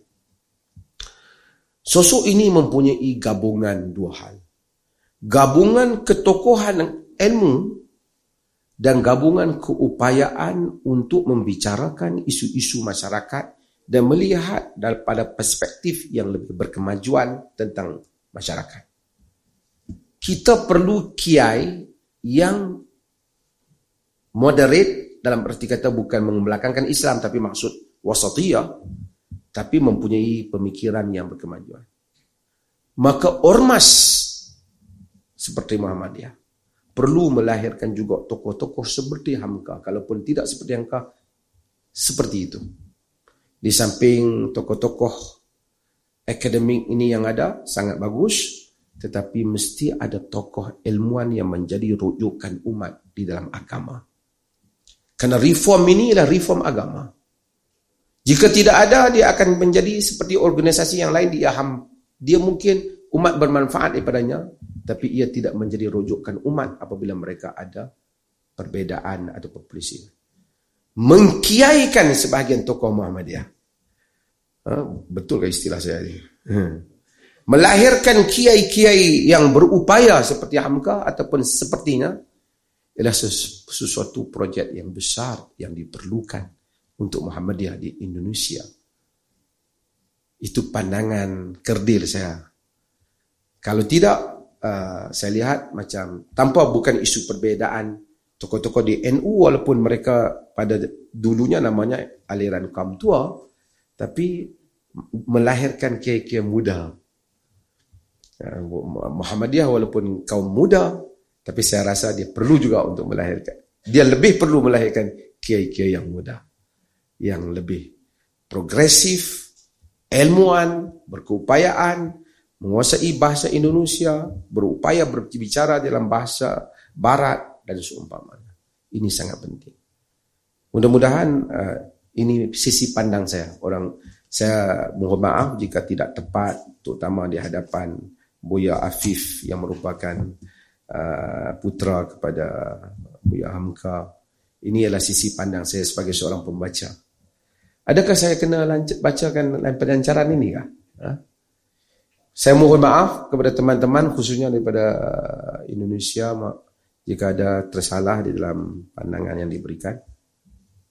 Sosok ini mempunyai gabungan dua hal gabungan ketokohan ilmu dan gabungan keupayaan untuk membicarakan isu-isu masyarakat dan melihat daripada perspektif yang lebih berkemajuan tentang masyarakat. Kita perlu kiai yang moderate dalam erti kata bukan membelakangkan Islam tapi maksud wasatiyah tapi mempunyai pemikiran yang berkemajuan. Maka ormas seperti Muhammadiyah. Perlu melahirkan juga tokoh-tokoh seperti Hamka. Kalaupun tidak seperti Hamka, seperti itu. Di samping tokoh-tokoh akademik ini yang ada, sangat bagus. Tetapi mesti ada tokoh ilmuwan yang menjadi rujukan umat di dalam agama. Karena reform ini adalah reform agama. Jika tidak ada, dia akan menjadi seperti organisasi yang lain. Dia, dia mungkin umat bermanfaat daripadanya tapi ia tidak menjadi rujukan umat apabila mereka ada perbedaan atau perpelisihan. Mengkiaikan sebahagian tokoh Muhammadiyah. Ha, betul ke istilah saya ini? Hmm. Melahirkan kiai-kiai yang berupaya seperti Hamka ataupun sepertinya ialah sesuatu projek yang besar yang diperlukan untuk Muhammadiyah di Indonesia. Itu pandangan kerdil saya. Kalau tidak, Uh, saya lihat macam tanpa bukan isu perbezaan tokoh-tokoh di NU walaupun mereka pada dulunya namanya aliran kaum tua tapi melahirkan kiai-kiai muda. Uh, Muhammadiyah walaupun kaum muda tapi saya rasa dia perlu juga untuk melahirkan. Dia lebih perlu melahirkan kiai-kiai yang muda yang lebih progresif ilmuwan berkeupayaan menguasai bahasa Indonesia, berupaya berbicara dalam bahasa barat dan seumpamanya. Ini sangat penting. Mudah-mudahan uh, ini sisi pandang saya. Orang saya mohon maaf jika tidak tepat terutama di hadapan Buya Afif yang merupakan uh, putra kepada Buya Hamka. Ini adalah sisi pandang saya sebagai seorang pembaca. Adakah saya kena bacakan pelancaran ini kah? Ha? Saya mohon maaf kepada teman-teman khususnya daripada Indonesia jika ada tersalah di dalam pandangan yang diberikan.